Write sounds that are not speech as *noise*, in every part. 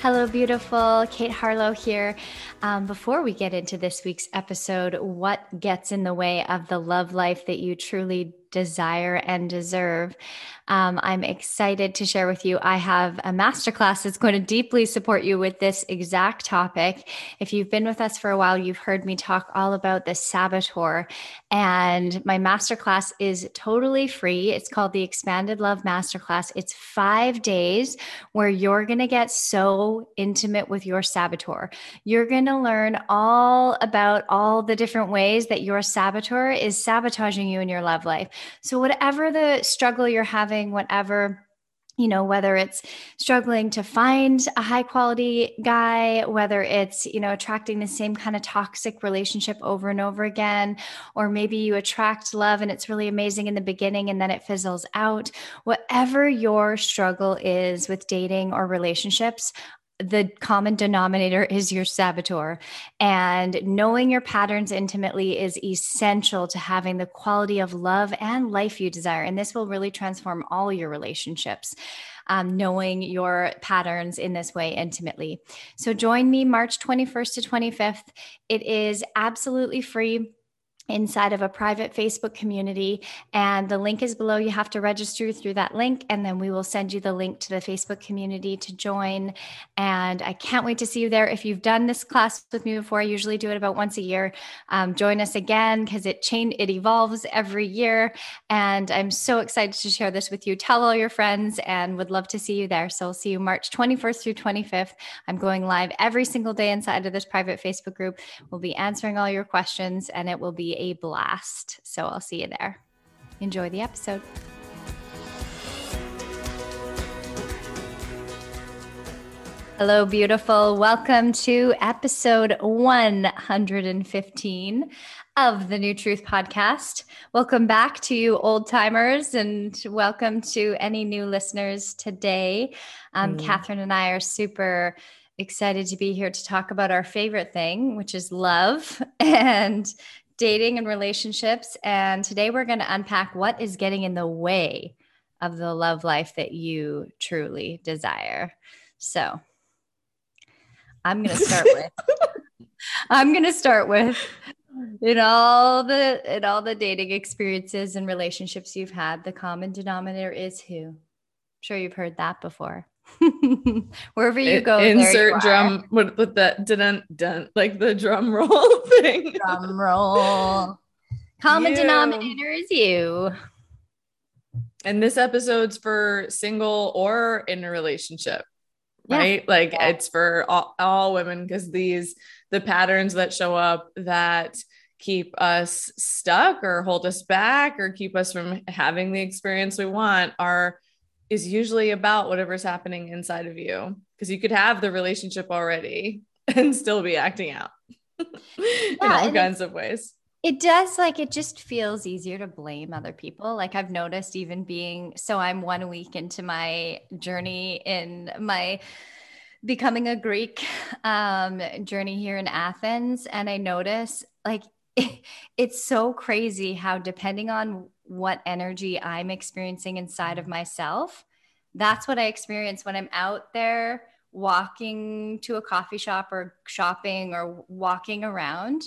Hello, beautiful. Kate Harlow here. Um, before we get into this week's episode, what gets in the way of the love life that you truly desire and deserve? Um, I'm excited to share with you. I have a masterclass that's going to deeply support you with this exact topic. If you've been with us for a while, you've heard me talk all about the saboteur. And my masterclass is totally free. It's called the Expanded Love Masterclass. It's five days where you're going to get so intimate with your saboteur. You're going to learn all about all the different ways that your saboteur is sabotaging you in your love life. So, whatever the struggle you're having, whatever you know whether it's struggling to find a high quality guy whether it's you know attracting the same kind of toxic relationship over and over again or maybe you attract love and it's really amazing in the beginning and then it fizzles out. Whatever your struggle is with dating or relationships the common denominator is your saboteur. And knowing your patterns intimately is essential to having the quality of love and life you desire. And this will really transform all your relationships. Um, knowing your patterns in this way intimately. So, join me March 21st to 25th. It is absolutely free inside of a private Facebook community. And the link is below. You have to register through that link, and then we will send you the link to the Facebook community to join. And I can't wait to see you there. If you've done this class with me before, I usually do it about once a year. Um, join us again because it change it evolves every year. And I'm so excited to share this with you. Tell all your friends and would love to see you there. So I'll see you March 21st through 25th. I'm going live every single day inside of this private Facebook group. We'll be answering all your questions and it will be a blast. So I'll see you there. Enjoy the episode. Hello, beautiful. Welcome to episode 115 of the New Truth Podcast. Welcome back to you, old timers, and welcome to any new listeners today. Um, mm. Catherine and I are super excited to be here to talk about our favorite thing, which is love. *laughs* And dating and relationships. And today we're going to unpack what is getting in the way of the love life that you truly desire. So I'm going to start *laughs* with, I'm going to start with in all the in all the dating experiences and relationships you've had the common denominator is who i'm sure you've heard that before *laughs* Wherever you go, insert you drum with, with that didn't dun like the drum *laughs* roll thing. Drum roll. Common you. denominator is you. And this episode's for single or in a relationship, right? Like yeah. it's for all, all women because these the patterns that show up that keep us stuck or hold us back or keep us from having the experience we want are is usually about whatever's happening inside of you because you could have the relationship already *laughs* and still be acting out *laughs* yeah, in all kinds of ways. It does like it just feels easier to blame other people. Like I've noticed even being so I'm one week into my journey in my becoming a Greek um, journey here in Athens and I notice like *laughs* it's so crazy how depending on what energy I'm experiencing inside of mm-hmm. myself, that's what I experience when I'm out there walking to a coffee shop or shopping or walking around.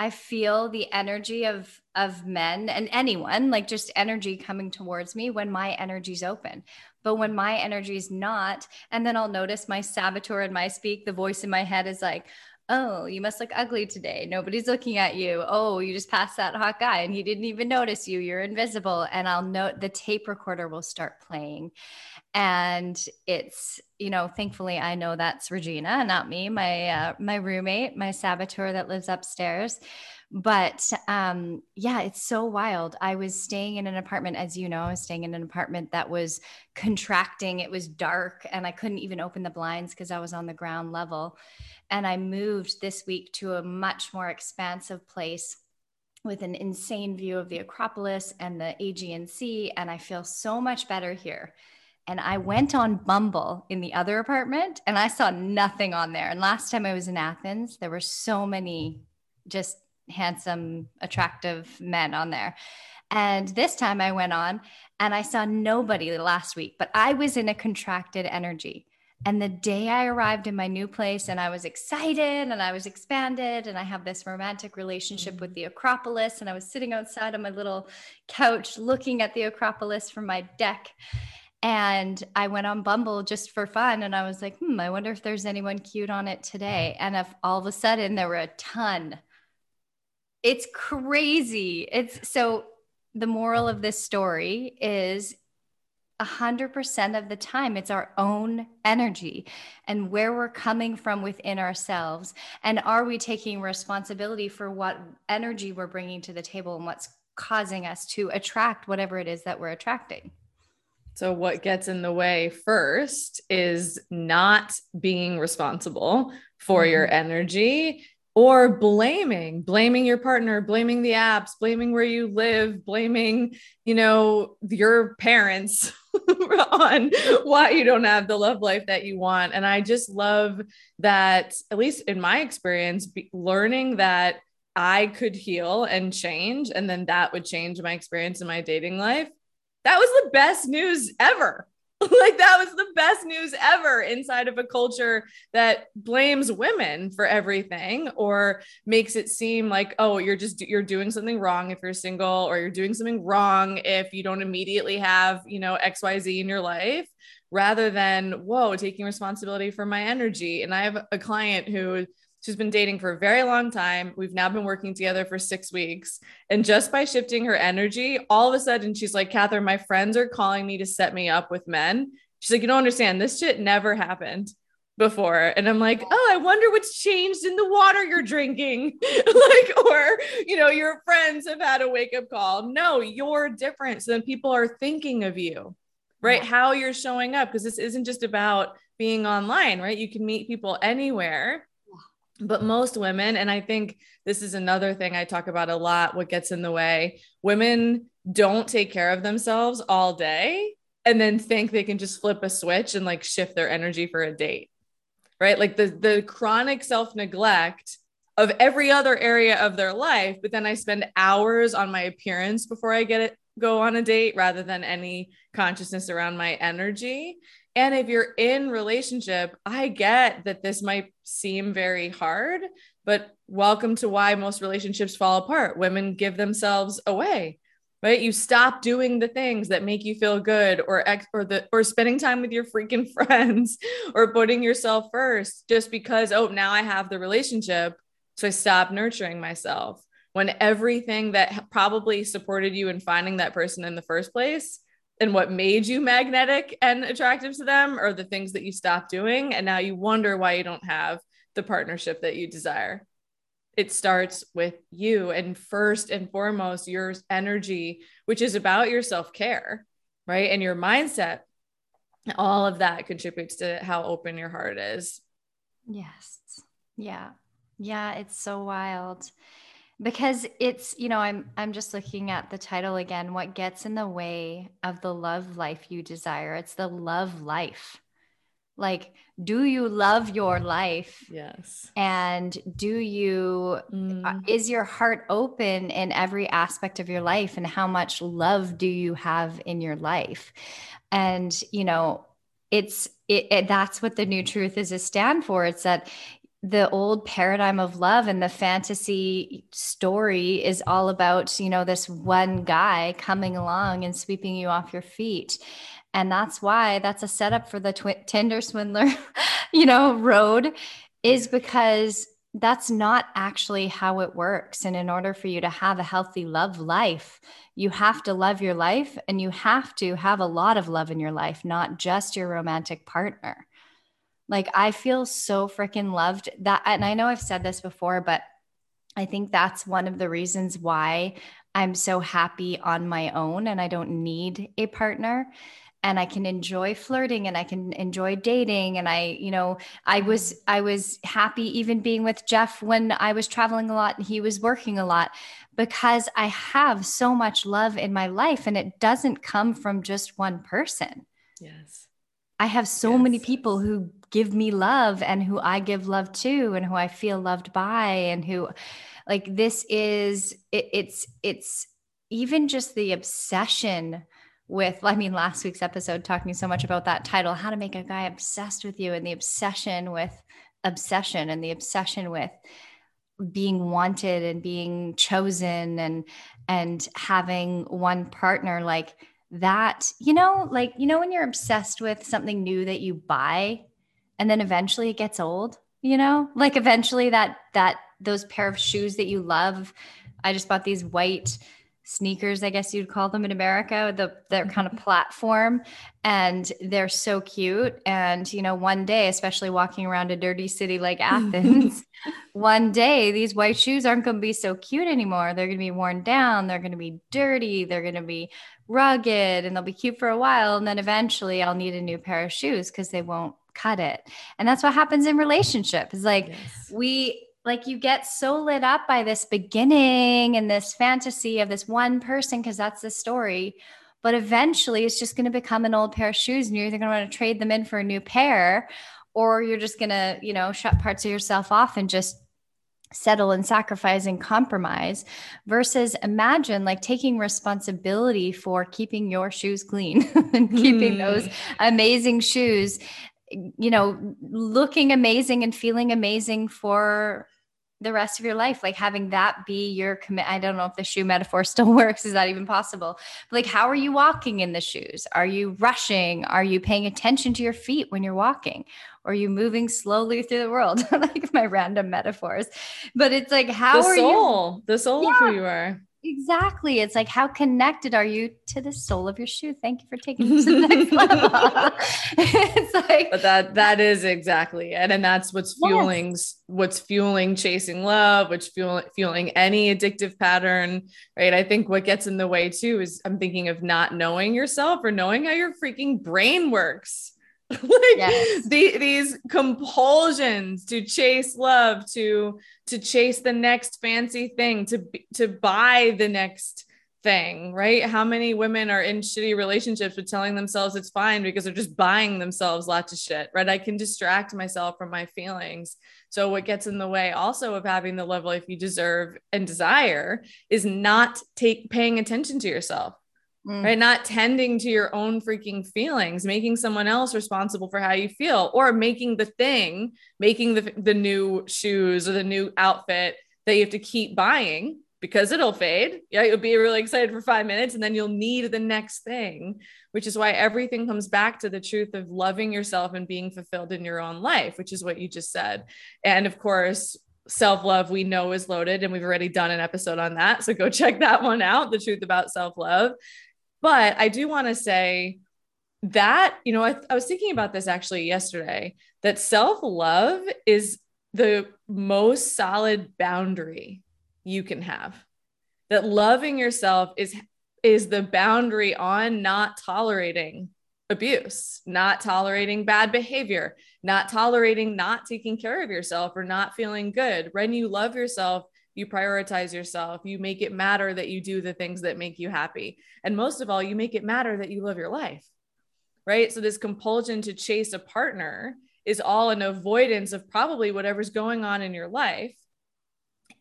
I feel the energy of of men and anyone, like just energy coming towards me when my energy's open. But when my energy is not, and then I'll notice my saboteur in my speak, the voice in my head is like, oh, you must look ugly today. Nobody's looking at you. Oh, you just passed that hot guy and he didn't even notice you. You're invisible. And I'll note the tape recorder will start playing. And it's, you know, thankfully I know that's Regina, not me, my uh, my roommate, my saboteur that lives upstairs. But um, yeah, it's so wild. I was staying in an apartment, as you know, I was staying in an apartment that was contracting. It was dark and I couldn't even open the blinds because I was on the ground level. And I moved this week to a much more expansive place with an insane view of the Acropolis and the Aegean Sea. And I feel so much better here. And I went on Bumble in the other apartment and I saw nothing on there. And last time I was in Athens, there were so many just handsome, attractive men on there. And this time I went on and I saw nobody last week, but I was in a contracted energy. And the day I arrived in my new place and I was excited and I was expanded and I have this romantic relationship with the Acropolis and I was sitting outside on my little couch looking at the Acropolis from my deck. And I went on Bumble just for fun and I was like, hmm, I wonder if there's anyone cute on it today. And if all of a sudden there were a ton it's crazy. It's so the moral of this story is 100% of the time it's our own energy and where we're coming from within ourselves. And are we taking responsibility for what energy we're bringing to the table and what's causing us to attract whatever it is that we're attracting? So, what gets in the way first is not being responsible for mm-hmm. your energy or blaming blaming your partner blaming the apps blaming where you live blaming you know your parents *laughs* on why you don't have the love life that you want. And i just love that at least in my experience learning that i could heal and change and then that would change my experience in my dating life. That was the best news ever *laughs* like that was the best news ever inside of a culture that blames women for everything or makes it seem like oh you're just you're doing something wrong if you're single or you're doing something wrong if you don't immediately have you know xyz in your life rather than whoa taking responsibility for my energy. And i have a client who She's been dating for a very long time. We've now been working together for six weeks. And just by shifting her energy, all of a sudden she's like, Catherine, my friends are calling me to set me up with men. She's like, You don't understand. This shit never happened before. And I'm like, Oh, I wonder what's changed in the water you're drinking. *laughs* like, or, you know, your friends have had a wake up call. No, you're different. So then people are thinking of you, right? How you're showing up. Because this isn't just about being online, right? You can meet people anywhere but most women and i think this is another thing i talk about a lot what gets in the way women don't take care of themselves all day and then think they can just flip a switch and like shift their energy for a date right? Like the the chronic self neglect of every other area of their life but then i spend hours on my appearance before i get it go on a date rather than any consciousness around my energy and if you're in relationship, I get that this might seem very hard, but welcome to why most relationships fall apart. Women give themselves away. Right? You stop doing the things that make you feel good or ex- or the or spending time with your freaking *laughs* friends or putting yourself first just because oh, now I have the relationship, so I stop nurturing myself. When everything that probably supported you in finding that person in the first place and what made you magnetic and attractive to them are the things that you stopped doing. And now you wonder why you don't have the partnership that you desire. It starts with you. And first and foremost your energy which is about your self-care right? And your mindset. All of that contributes to how open your heart is. Yes. Yeah. Yeah it's so wild because it's you know i'm i'm just looking at the title again what gets in the way of the love life you desire. It's the love life. Like do you love your life? Yes. And do you uh, mm. is your heart open in every aspect of your life? And how much love do you have in your life? And you know it's it, it, that's what the new truth is a stand for. It's that the old paradigm of love and the fantasy story is all about you know this one guy coming along and sweeping you off your feet and that's why that's a setup for the twi- tinder swindler *laughs* you know road is because that's not actually how it works. And in order for you to have a healthy love life, you have to love your life and you have to have a lot of love in your life, not just your romantic partner. Like, I feel so freaking loved that. And I know I've said this before, but I think that's one of the reasons why I'm so happy on my own and I don't need a partner and I can enjoy flirting and I can enjoy dating and I you know I was. I was happy even being with Jeff when I was traveling a lot and he was working a lot because I have so much love in my life and it doesn't come from just one person. Yes. I have so yes. many people who give me love and who I give love to and who I feel loved by and who like this is it, it's it's even just the obsession with i mean last week's episode talking so much about that title how to make a guy obsessed with you and the obsession with obsession and the obsession with being wanted and being chosen and and having one partner like that you know like you know when you're obsessed with something new that you buy and then eventually it gets old you know like eventually that that those pair of shoes that you love i just bought these white sneakers, I guess you'd call them in America, the their kind of mm-hmm. platform. And they're so cute. And, you know, one day, especially walking around a dirty city like Athens, *laughs* one day these white shoes aren't going to be so cute anymore. They're going to be worn down. They're going to be dirty. They're going to be rugged and they'll be cute for a while. And then eventually I'll need a new pair of shoes because they won't cut it. And that's what happens in relationships. It's like yes. we like you get so lit up by this beginning and this fantasy of this one person because that's the story but eventually it's just going to become an old pair of shoes and you're either going to want to trade them in for a new pair or you're just going to you know shut parts of yourself off and just settle and sacrifice and compromise versus imagine like taking responsibility for keeping your shoes clean *laughs* and keeping mm. those amazing shoes you know looking amazing and feeling amazing for the rest of your life. Like having that be your commit i don't know if the shoe metaphor *laughs* still works is that even possible? But like how are you walking in the shoes? Are you rushing? Are you paying attention to your feet when you're walking? Or are you moving slowly through the world? *laughs* Like my random metaphors. But it's like how the are soul, you the soul yeah. of who you are Exactly. It's like, how connected are you to the sole of your shoe? Thank you for taking this to the *laughs* next level. *laughs* it's like, but that that is exactly it, and that's what's fueling yes. what's fueling chasing love, which fuel, fueling any addictive pattern, right? I think what gets in the way too is I'm thinking of not knowing yourself or knowing how your freaking brain works. *laughs* like yes. the, these compulsions to chase love to to chase the next fancy thing to to buy the next thing right? How many women are in shitty relationships with telling themselves it's fine because they're just buying themselves lots of shit right? I can distract myself from my feelings. So what gets in the way also of having the love life you deserve and desire is not take paying attention to yourself mm. right? Not tending to your own freaking feelings, making someone else responsible for how you feel, or making the thing, making the, the new shoes or the new outfit that you have to keep buying because it'll fade. Yeah, you'll be really excited for five minutes and then you'll need the next thing, which is why everything comes back to the truth of loving yourself and being fulfilled in your own life, which is what you just said. And of course, self love we know is loaded, and we've already done an episode on that. So go *laughs* check that one out the truth about self love. But I do want to say that, you know, I, I was thinking about this actually yesterday that self love is the most solid boundary you can have. That loving yourself is is the boundary on not tolerating abuse, not tolerating bad behavior, not tolerating not taking care of yourself or not feeling good. When you love yourself, you prioritize yourself, you make it matter that you do the things that make you happy. And most of all, you make it matter that you live your life. Right. So, this compulsion to chase a partner is all an avoidance of probably whatever's going on in your life.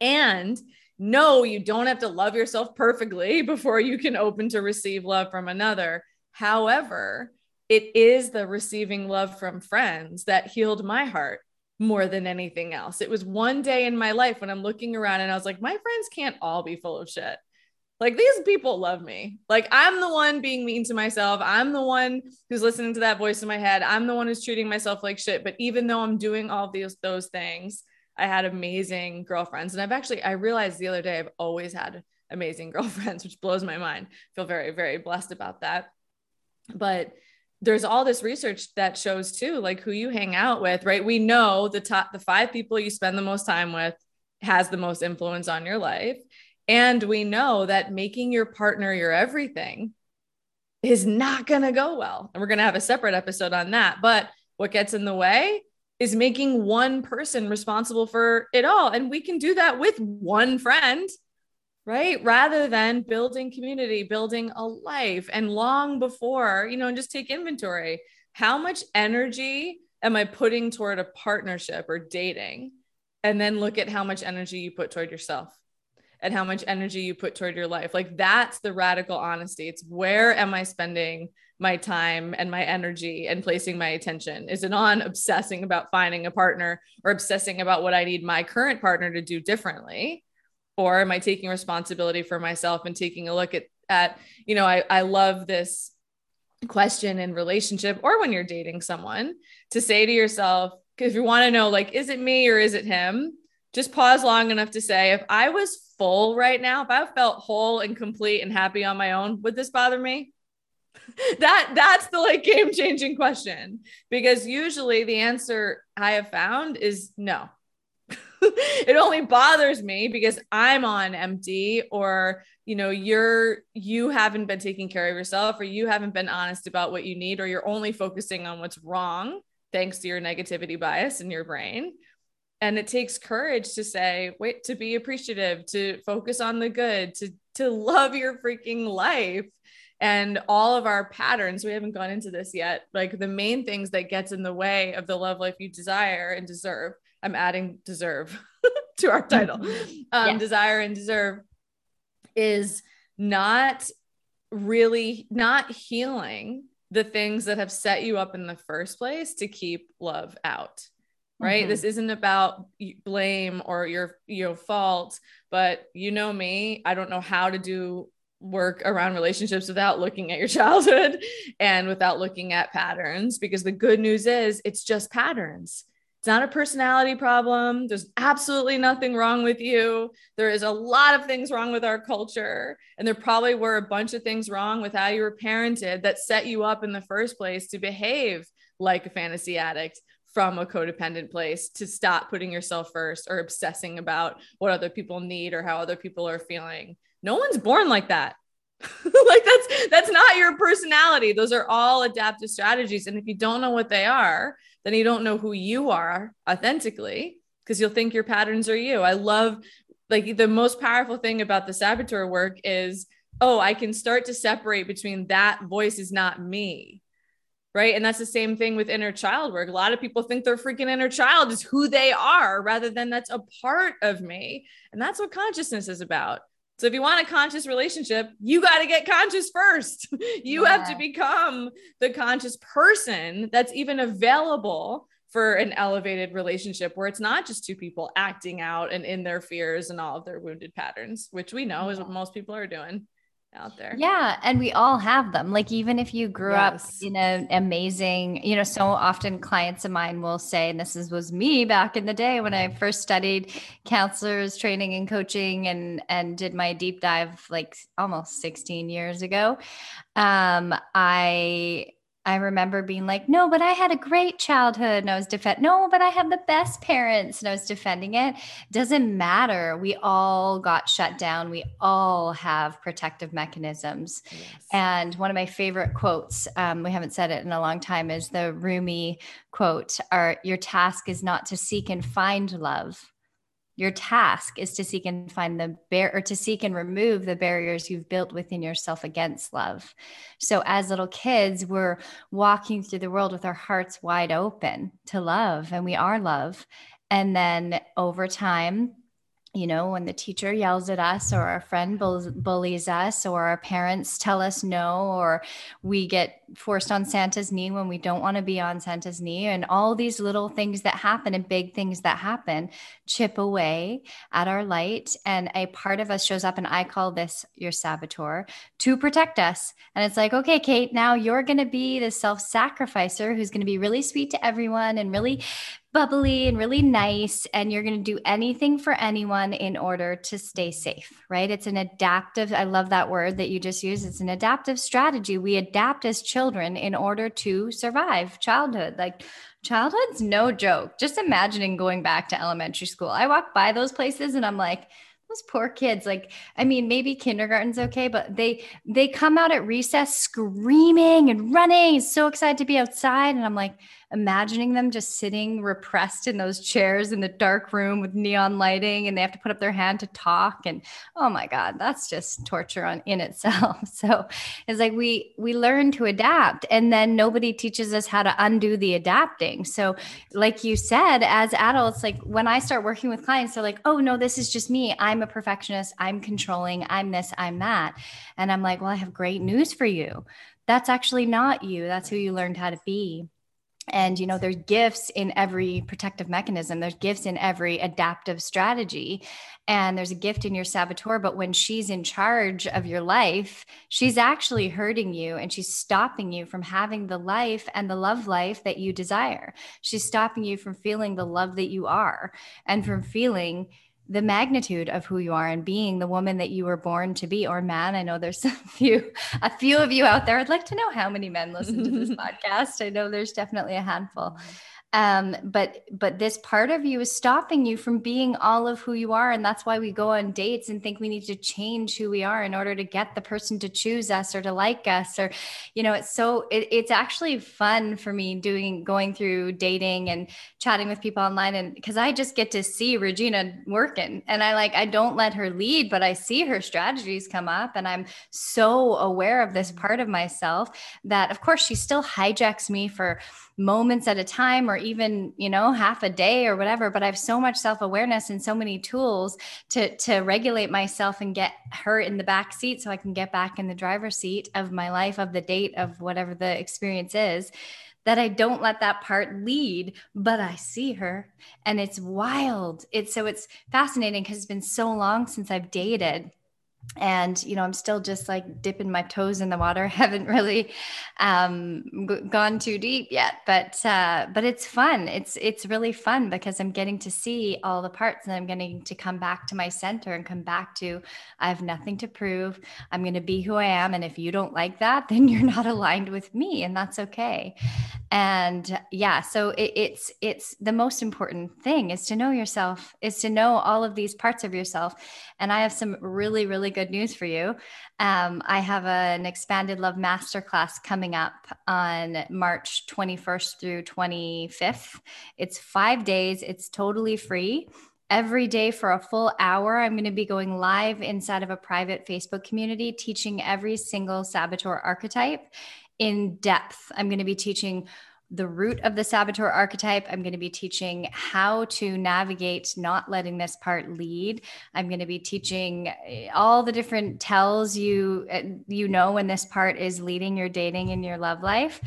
And no, you don't have to love yourself perfectly *laughs* before you can open to receive love from another. However, it is the receiving love from friends that healed my heart more than anything else. It was one day in my life when I'm looking around and I was like, my friends can't all be full of shit. Like these people love me. Like I'm the one being mean to myself. I'm the one who's listening to that voice in my head. I'm the one who's treating myself like shit. But even though I'm doing all these those things, I had amazing girlfriends. And I've actually, I realized the other day, I've always had amazing *laughs* girlfriends, which blows my mind. I feel very, very blessed about that. But there's all this research that shows too, like who you hang out with, right? We know the top, the five people you spend the most time with has the most influence on your life. And we know that making your partner your everything is not going to go well. And we're going to have a separate episode on that. But what gets in the way is making one person responsible for it all. And we can do that with one friend, right? Rather than building community, building a life. And long before, you know, and just take inventory. How much energy am I putting toward a partnership or dating? And then look at how much energy you put toward yourself and how much energy you put toward your life. Like that's the radical honesty. It's where am I spending my time and my energy and placing my attention? Is it on obsessing about finding a partner or obsessing about what I need my current partner to do differently? Or am I taking responsibility for myself and taking a look at, at you know, I, I love this question in relationship or when you're dating someone to say to yourself, if you want to know, like, is it me or is it him? Just pause long enough to say, if I was full right now, if I felt whole and complete and happy on my own, would this bother me? *laughs* that that's the like game changing question because usually the answer I have found is no. *laughs* it only bothers me because I'm on empty or you know you're you haven't been taking care of yourself or you haven't been honest about what you need or you're only focusing on what's wrong thanks to your negativity bias in your brain. And it takes courage to say wait to be appreciative to focus on the good to to love your freaking life and all of our patterns. We haven't gone into this yet. Like the main things that gets in the way of the love life you desire and deserve i'm adding deserve *laughs* to our title um, yeah. desire and deserve is not really not healing the things that have set you up in the first place to keep love out right mm-hmm. this isn't about blame or your you know fault but you know me i don't know how to do work around relationships without looking at your *laughs* childhood and without looking at patterns because the good news is it's just patterns it's not a personality problem. There's absolutely nothing wrong with you. There is a lot of things wrong with our culture. And there probably were a bunch of things wrong with how you were parented that set you up in the first place to behave like a fantasy addict from a codependent place to stop putting yourself first or obsessing about what other people need or how other people are feeling. No one's born like that. *laughs* like that's that's not your personality. Those are all adaptive strategies and if you don't know what they are, then you don't know who you are authentically because you'll think your patterns are you. I love like the most powerful thing about the saboteur work is oh, I can start to separate between that voice is not me right? And that's the same thing with inner child work. A lot of people think their freaking inner child is who they are rather than that's a part of me. And that's what consciousness is about. So if you want a conscious relationship, you got to get conscious first. *laughs* you yeah. have to become the conscious person that's even available for an elevated relationship where it's not just two people acting out and in their fears and all of their wounded patterns, which we know is what most people are doing out there. Yeah. And we all have them. Like, even if you grew yes. up in an amazing, you know, so often clients of mine will say, and this is, was me back in the day when I first studied counselors training and coaching and, and did my deep dive like almost 16 years ago. Um, I, I remember being like, no, but I had a great childhood and I was defend no, but I have the best parents and I was defending it. Doesn't matter. We all got shut down. We all have protective mechanisms. Yes. And one of my favorite quotes, um, we haven't said it in a long time, is the Rumi quote, "Our your task is not to seek and find love, your task is to seek and find the bear or to seek and remove the barriers you've built within yourself against love. So as little kids, we're walking through the world with our hearts wide open to love, and we are love. And then over time, you know, when the teacher yells at us, or our friend bullies us, or our parents tell us no, or we get forced on Santa's knee when we don't want to be on Santa's knee, and all these little things that happen and big things that happen chip away at our light. And a part of us shows up, and I call this your saboteur to protect us. And it's like, okay, Kate, now you're going to be the self sacrificer who's going to be really sweet to everyone and really bubbly and really nice and you're going to do anything for anyone in order to stay safe right? It's an adaptive i love that word that you just used. It's an adaptive strategy. We adapt as children in order to survive childhood. Like childhood's no joke. Just imagining going back to elementary school. I walk by those places and i'm like those poor kids. Like i mean maybe kindergarten's okay but they they come out at recess screaming and running so excited to be outside and i'm like imagining them just sitting repressed in those chairs in the dark room with neon lighting and they have to put up their hand to talk and oh my god that's just torture on in itself. *laughs* So it's like we we learn to adapt and then nobody teaches us how to undo the adapting. So like you said as adults like when i start working with clients they're like oh no this is just me. I'm a perfectionist. I'm controlling. I'm this i'm that. And i'm like well i have great news for you. That's actually not you. That's who you learned how to be and you know there's gifts in every protective mechanism. There's gifts in every adaptive strategy. And there's a gift in your saboteur but when she's in charge of your life she's actually hurting you and she's stopping you from having the life and the love life that you desire. She's stopping you from feeling the love that you are and from feeling the magnitude of who you are and being the woman that you were born to be. Or man i know there's *laughs* a few a few of you out there. I'd like to know how many men listen to this *laughs* podcast. I know there's definitely a handful mm-hmm. Um, but but this part of you is stopping you from being all of who you are and that's why we go on dates and think we need to change who we are in order to get the person to choose us or to like us or you know it's so it, it's actually fun for me doing going through dating and chatting with people online and because i just get to see regina working and i like i don't let her lead but i see her strategies come up and i'm so aware of this part of myself that of course she still hijacks me for moments at a time or even you know half a day or whatever but i have so much self-awareness and so many tools to to regulate myself and get her in the back seat so i can get back in the driver's seat of my life of the date of whatever the experience is that I don't let that part lead, but I see her and it's wild. It's so it's fascinating because it's been so long since I've dated and you know i'm still just like dipping my toes in the water. *laughs* Haven't really um, g- gone too deep yet but uh, but it's fun. It's it's really fun because i'm getting to see all the parts and i'm getting to come back to my center and come back to i have nothing to prove. I'm going to be who i am and if you don't like that *laughs* then you're not aligned with me and that's okay. And yeah so it, it's it's the most important thing is to know yourself is to know all of these parts of yourself. And i have some really really good news for you. Um, I have an expanded love masterclass coming up on March 21st through 25th. It's five days, it's totally free. Every day for a full hour, I'm going to be going live inside of a private Facebook community, teaching every single saboteur archetype in depth. I'm going to be teaching the root of the saboteur archetype. I'm going to be teaching how to navigate not letting this part lead. I'm going to be teaching eh, all the different tells you eh, you know when this part is leading your dating and your love life.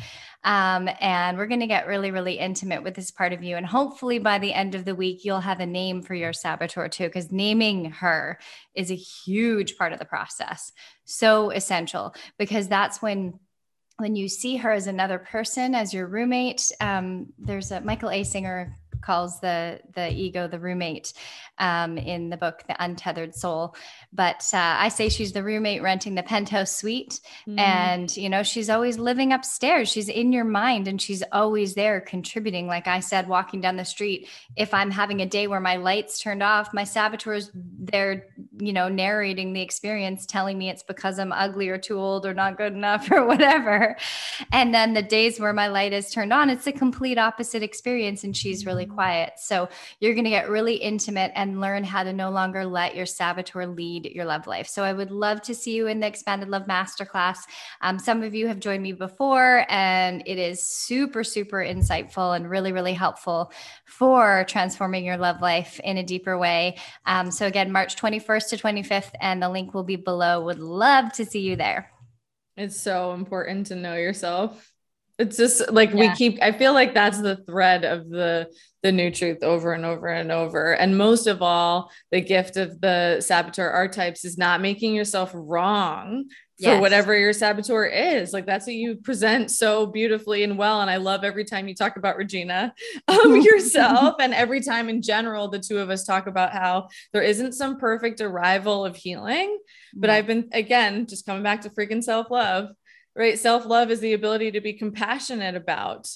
Um, and we're going to get really, really intimate with this part of you. And hopefully by the end of the week, you'll have a name for your saboteur too, because naming her is a huge part of the process. So essential because that's when when you see her as another person, as your roommate, um, there's a Michael A. Singer calls the the ego the roommate um, in the book The Untethered Soul. But uh, I say she's the roommate renting the penthouse suite. Mm. And, you know, she's always living upstairs. She's in your mind and she's always there contributing. Like I said, walking down the street, if I'm having a day where my lights turned off, my saboteur's there, you know, narrating the experience, telling me it's because I'm ugly or too old or not good enough *laughs* or whatever. And then the days where my light is turned on, it's a complete opposite experience and she's really. Quiet. So you're going to get really intimate and and learn how to no longer let your saboteur lead your love life. So I would love to see you in the Expanded Love Masterclass. Um, some of you have joined me before, and it is super, super insightful and really, really helpful for transforming your love life in a deeper way. Um, so again, March 21st to 25th, and the link will be below. Would love to see you there. It's so important to know yourself it's just like yeah. we keep i feel like that's the thread of the the new truth over and over and over. And most of all the gift of the saboteur archetypes is not making yourself wrong for yes. whatever your saboteur is. Like that's what you present so beautifully and well. And i love every time you talk about regina *laughs* um, *laughs* yourself. And every time in general the two of us talk about how there isn't some perfect arrival of healing. But i've been again just coming back to freaking self-love right? Self love is the ability to be compassionate about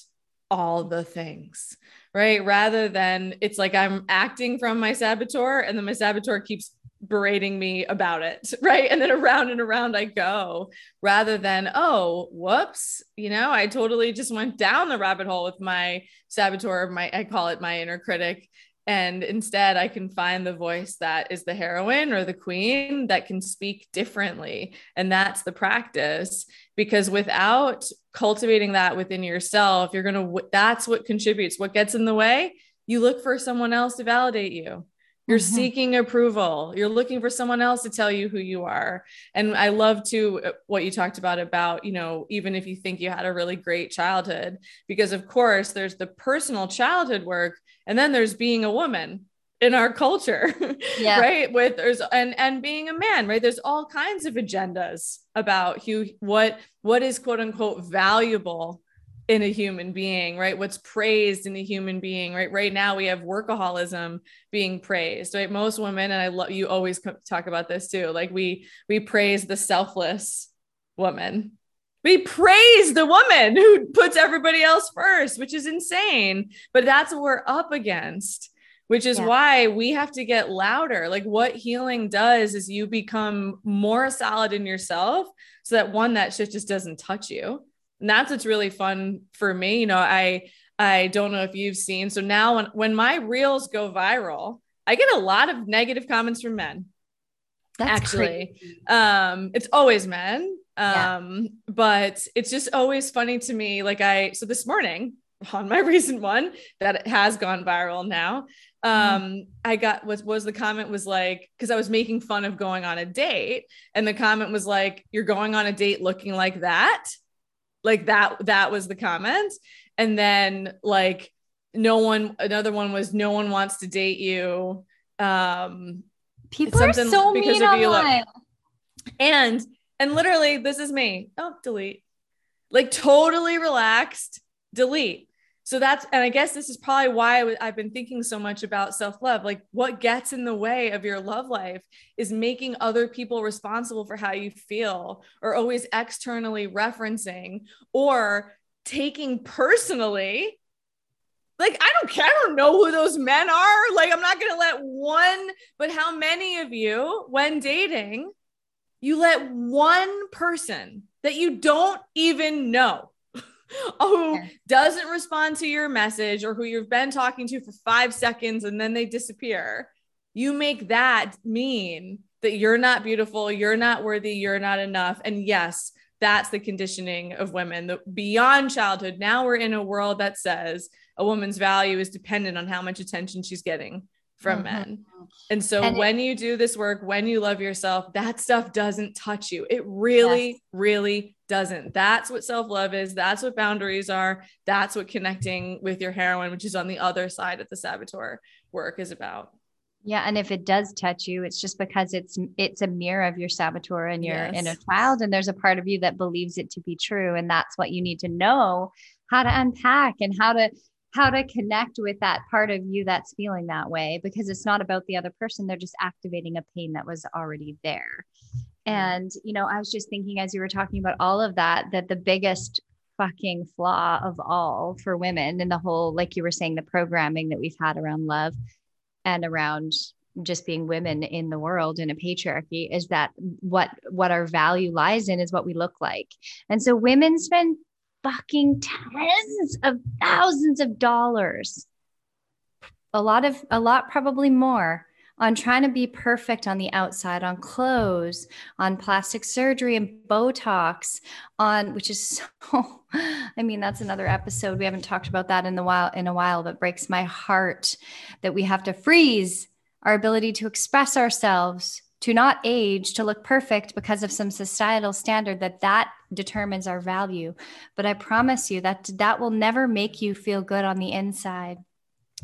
all the things, right? Rather than it's like I'm acting from my saboteur and then my saboteur keeps berating me about it, *laughs* right? And then around and around I go rather than, oh, whoops, you know, I totally just went down the rabbit hole with my saboteur, my, I call it my inner critic. And instead, I can find the voice that is the heroine or the queen that can speak differently. And that's the practice. Because without cultivating that within yourself, you're going to, that's what contributes. What gets in the way? You look for someone else to validate you. You're mm-hmm. seeking approval. You're looking for someone else to tell you who you are. And I love to uh, what you talked about about, you know, even if you think you had a really great childhood, because of course there's the personal childhood work and then there's being a woman in our culture *laughs* yeah. right? With there's and and being a man right? There's all kinds of agendas about who what what is quote unquote valuable in a human being right? What's praised in a human being right? Right now we have workaholism being praised right? Most women and i love you always talk about this too like we we praise the selfless woman we praise the woman who puts everybody else first, which is insane. But that's what we're up against, which is yeah. why we have to get louder. Like what healing does is you become more solid in yourself so that one, that shit just doesn't touch you. And that's what's really fun for me. You know, I I don't know if you've seen. So now when, when my reels go viral, I get a lot of negative comments from men. That's actually. Crazy. Um, it's always men um, yeah. but it's just always funny to me. Like I, so this morning *laughs* on my *laughs* recent one that has gone viral now, mm-hmm. um, mm-hmm. I got was was the comment was like because I was making fun of going on a date, and the comment was like, "You're going on a date looking like that," like that. That was the comment, and then like no one. Another one was, "No one wants to date you." Um, People are so mean online. Look. And and literally, this is me. Oh, delete. Like totally relaxed, delete. So that's, and I guess this is probably why I've been thinking so much about self love. Like, what gets in the way of your love life is making other people responsible for how you feel, or always externally referencing, or taking personally. Like, I don't care. I don't know who those men are. Like, I'm not going to let one, but how many of you, when dating, you let one person that you don't even know *laughs* oh, who doesn't respond to your message or who you've been talking to for five seconds and then they disappear, you make that mean that you're not beautiful, you're not worthy, you're not enough. And yes, that's the conditioning of women the, beyond childhood. Now we're in a world that says a woman's value is dependent on how much attention she's getting from mm-hmm. men. And so and when it, you do this work, when you love yourself, that stuff doesn't touch you. It really, yes. really doesn't. That's what self love is. That's what boundaries are. That's what connecting with your heroine, which is on the other side of the saboteur work, is about. Yeah, and if it does touch you, it's just because it's it's a mirror of your saboteur and your yes. inner child, and there's a part of you that believes it to be true, and that's what you need to know how to unpack and how to how to connect with that part of you that's feeling that way because it's not about the other person they're just activating a pain that was already there. Mm-hmm. And you know i was just thinking as you were talking about all of that that the biggest fucking flaw of all for women and the whole like you were saying the programming that we've had around love and around just being women in the world in a patriarchy is that what what our value lies in is what we look like. And so women spend fucking tens of thousands of dollars. A lot of, a lot probably more on trying to be perfect on the outside, on clothes, on plastic surgery and Botox, on which is so. *laughs* I mean, that's another episode. We haven't talked about that in the while in a while, but breaks my heart that we have to freeze our ability to express ourselves to not age to look perfect because of some societal standard that that determines our value. But i promise you that that will never make you feel good on the inside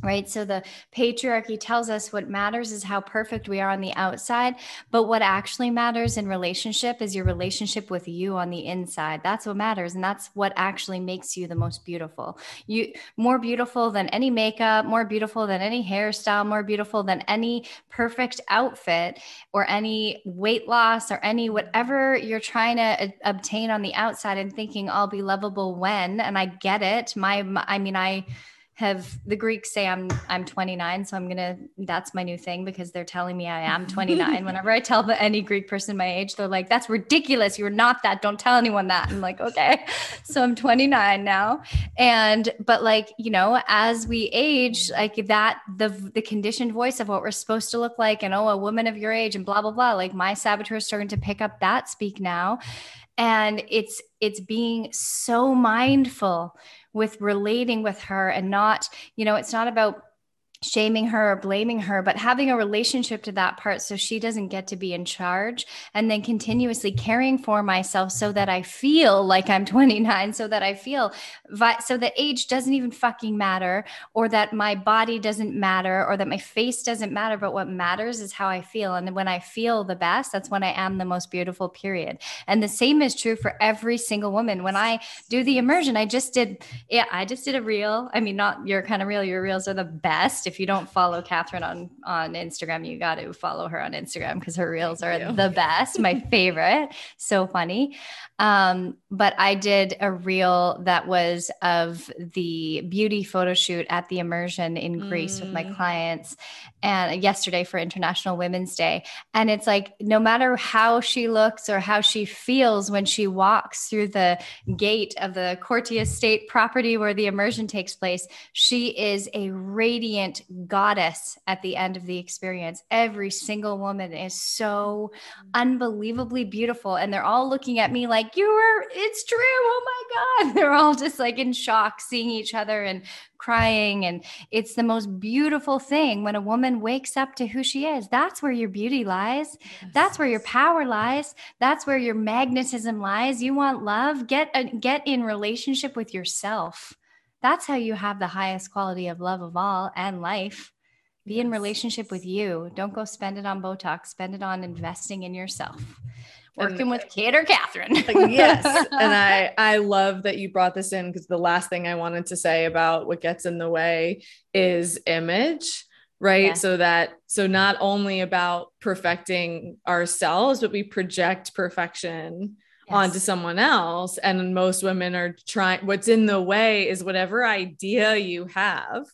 right? So the patriarchy tells us what matters is how perfect we are on the outside, but what actually matters in relationship is your relationship with you on the inside. That's what matters and that's what actually makes you the most beautiful. You more beautiful than any makeup, more beautiful than any hairstyle, more beautiful than any perfect outfit or any weight loss or any whatever you're trying to obtain on the outside and thinking I'll be lovable when and I get it. My, my I mean I have the Greeks say I'm I'm 29, so I'm gonna that's my new thing because they're telling me I am 29. Whenever I tell the, any Greek person my age, they're like, "That's ridiculous. You're not that. Don't tell anyone that." I'm like, "Okay." *laughs* So I'm 29 now, and but like you know, as we age, like that the the conditioned voice of what we're supposed to look like, and oh, a woman of your age, and blah blah blah. Like my saboteur is starting to pick up that speak now, and it's it's being so mindful with relating with her and not, you know, it's not about shaming her or blaming her, but having a relationship to that part so she doesn't get to be in charge and then continuously caring for myself so that I feel like I'm *laughs* 29, so that I feel so that age doesn't even fucking matter or that my body doesn't matter or that my face doesn't matter. But what matters is how I feel. And when I feel the best, that's when I am the most beautiful, period. And the same is true for every single woman. When I do the immersion, I just did, yeah, I just did a reel. I mean, not your kind of reel, your reels are the best if you don't follow Catherine on on Instagram, you got to follow her on Instagram because her reels are the best, my *laughs* favorite. So funny. Um, but I did a reel that was of the beauty photo shoot at the immersion in Greece mm. with my mm. clients and yesterday for International Women's Day. And it's like no matter how she looks or how she feels when she walks through the gate of the Corti Estate property where the immersion takes place, she is a radiant goddess at the end of the experience. Every single woman is so unbelievably beautiful. And they're all looking at me like, you were, it's true. Oh my God. *laughs* They're all just like in shock, seeing each other and crying. And it's the most beautiful thing when a woman wakes up to who she is. That's where your beauty lies. Yes. That's where your power lies. That's where your magnetism lies. You want love? Get a, get in relationship with yourself. That's how you have the highest quality of love of all and life. Be in relationship with you. Don't go spend it on Botox. Spend it on investing in yourself working and, with Kate or Catherine. yes. *laughs* And I I love that you brought this in because the last thing I wanted to say about what gets in the way is image. Right. Yeah. So that so not only about perfecting ourselves, but we project perfection yes. onto someone else. And most women are trying what's in the way is whatever idea you have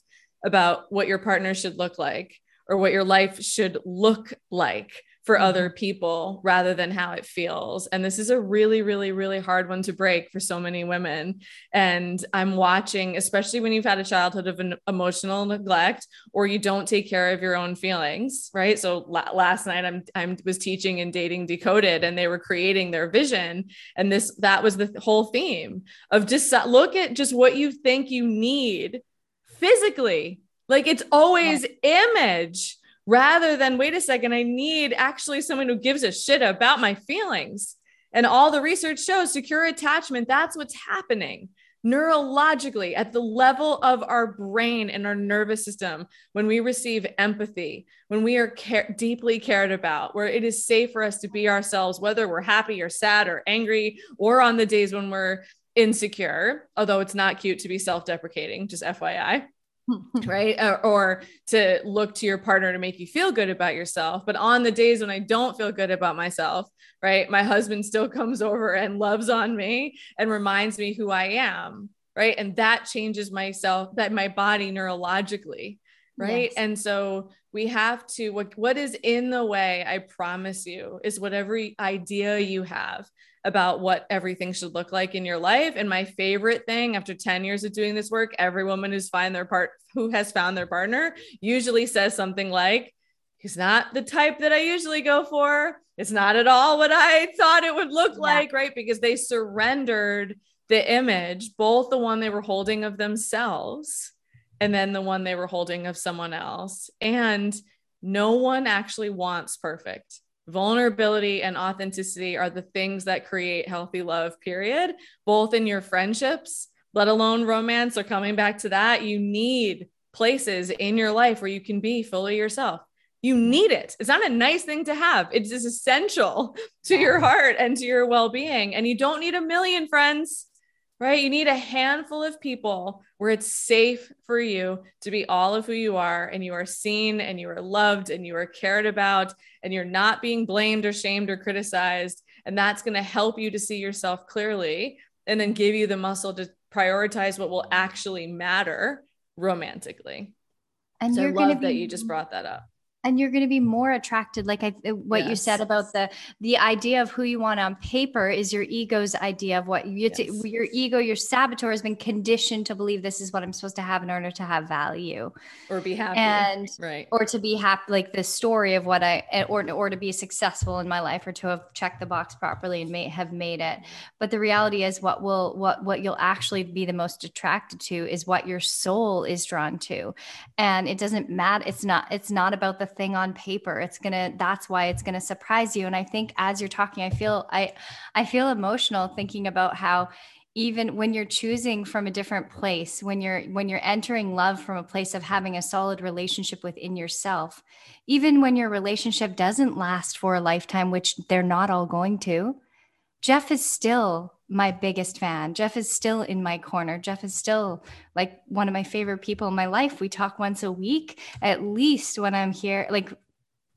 about what your partner should look like or what your life should look like for mm-hmm. other people rather than how it feels. And this is a really, really, really hard one to break for so many women. And I'm watching, especially when you've had a childhood of an emotional neglect or you don't take care of your own feelings, right? So la- last night I'm I was teaching and dating decoded and they were creating their vision. And this that was the whole theme of just look at just what you think you need physically. Like it's always image rather than wait a second, I need actually someone who gives a shit about my feelings. And all the research shows secure attachment, that's what's happening neurologically at the level of our brain and our nervous system when we receive empathy, when we are care- deeply cared about, where it is safe for us to be ourselves, whether we're happy or sad or angry, or on the days when we're insecure, although it's not cute to be self deprecating, just FYI. *laughs* *laughs* right? Or, or, to look to your partner to make you feel good about yourself. But on the days when I don't feel good about myself, right, my husband still *laughs* comes over and loves on me and reminds me who I am, right? And that changes myself, that my body neurologically, right? Yes. And so we have to what what is in the way, I promise you, is whatever idea you have about what everything should look like in your life. And my favorite thing after 10 years of doing this work, every woman who's find their part who has found their partner usually says something like, he's not the type that I usually go for. It's not at all what I thought it would look yeah. like, right? Because they surrendered the image, both the one they were holding of themselves and then the one they were holding of someone else. And no one actually wants perfect vulnerability and authenticity are the things that create healthy love, period, both in your friendships, let alone romance or coming back to that. You need places in your life where you can be fully yourself. You need it. It's not a nice thing to have. It is essential *laughs* to your heart and to your well being. And you don't need a million friends, right? You need a handful of people where it's safe for you to be all of who you are and you are seen and you are loved and you are cared about and you're not being blamed or shamed or criticized. And that's going to help you to see yourself clearly and then give you the muscle to prioritize what will actually matter romantically. And so I love be- that you just brought that up and you're going to be more attracted like I, what yes. you said about the the idea of who you want on paper is your ego's idea of what you yes. your ego your saboteur has been conditioned to believe this is what i'm supposed to have in order to have value. Or be happy. And right. or to be happy like the story of what i eh, or or to be successful in my life or to have checked the box properly and may have made it. But the reality is what will what what you'll actually be the most attracted to is what your soul is drawn to. And it doesn't matter it's not it's not about the thing on paper. It's gonna that's why it's gonna surprise you. And i think as you're talking i feel i i feel emotional thinking about how even when you're choosing from a different place when you're when you're entering love from a place of having a solid relationship within yourself even when your relationship doesn't last for a lifetime which they're not all going to jeff is still my biggest fan. Jeff is still in my corner. Jeff is still like one of my favorite people in my life. We talk once a week, at least when I'm here, like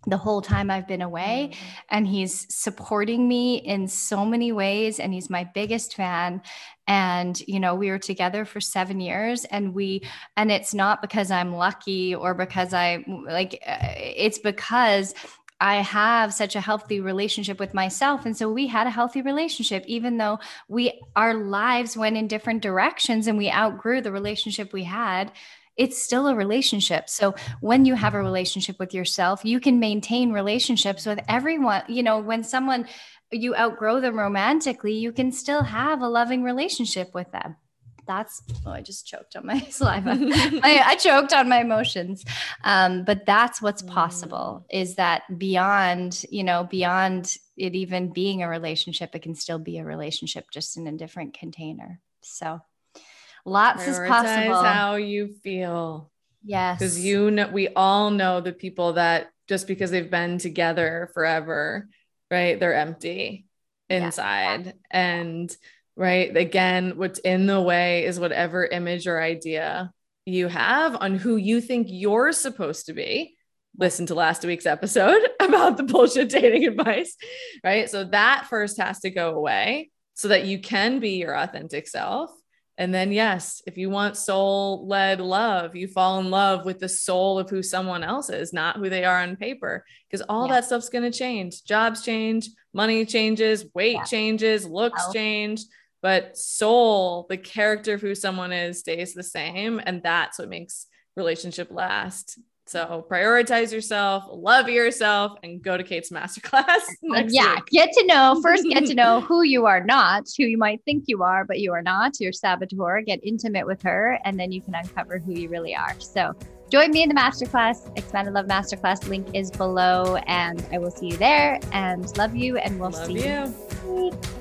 the whole time I've been away. Mm-hmm. And he's supporting me in so many ways. And he's my biggest fan. And, you know, we were together for seven years and we, and it's not because I'm lucky or because I like, uh, it's because I have such a healthy relationship with myself. And so we had a healthy relationship, even though we, our lives went in different directions and we outgrew the relationship we had. It's still a relationship. So when you have a relationship with yourself, you can maintain relationships with everyone. You know, when someone, you outgrow them romantically, you can still have a loving relationship with them that's oh i just choked on my *laughs* saliva. *laughs* I, I, choked on my emotions. Um, but that's what's possible mm. is that beyond you know beyond it even being a relationship it can still be a relationship just in a different container. So lots is possible. how you feel. Yes. Because you know we all know the people that just because they've been together forever right they're empty inside. Yeah. and right? Again, what's in the way is whatever image or idea you have on who you think you're supposed to be. Listen to last week's episode *laughs* about the bullshit dating advice, right? So that first has to go away so that you can be your authentic self. And then, yes, if you want soul led love, you fall in love with the soul of who someone else is, not who they are on paper, because all yeah. that stuff's going to change. Jobs change, money changes, weight yeah. changes, looks change but soul the character of who someone is stays the same and that's what makes relationship last so prioritize yourself love yourself and go to kate's masterclass *laughs* yeah week. get to know first get to know *laughs* who you are not who you might think you are but you are not your saboteur get intimate with her and then you can uncover who you really are so join me in the masterclass expanded love masterclass link is below and i will see you there and love you and we'll love see you, you.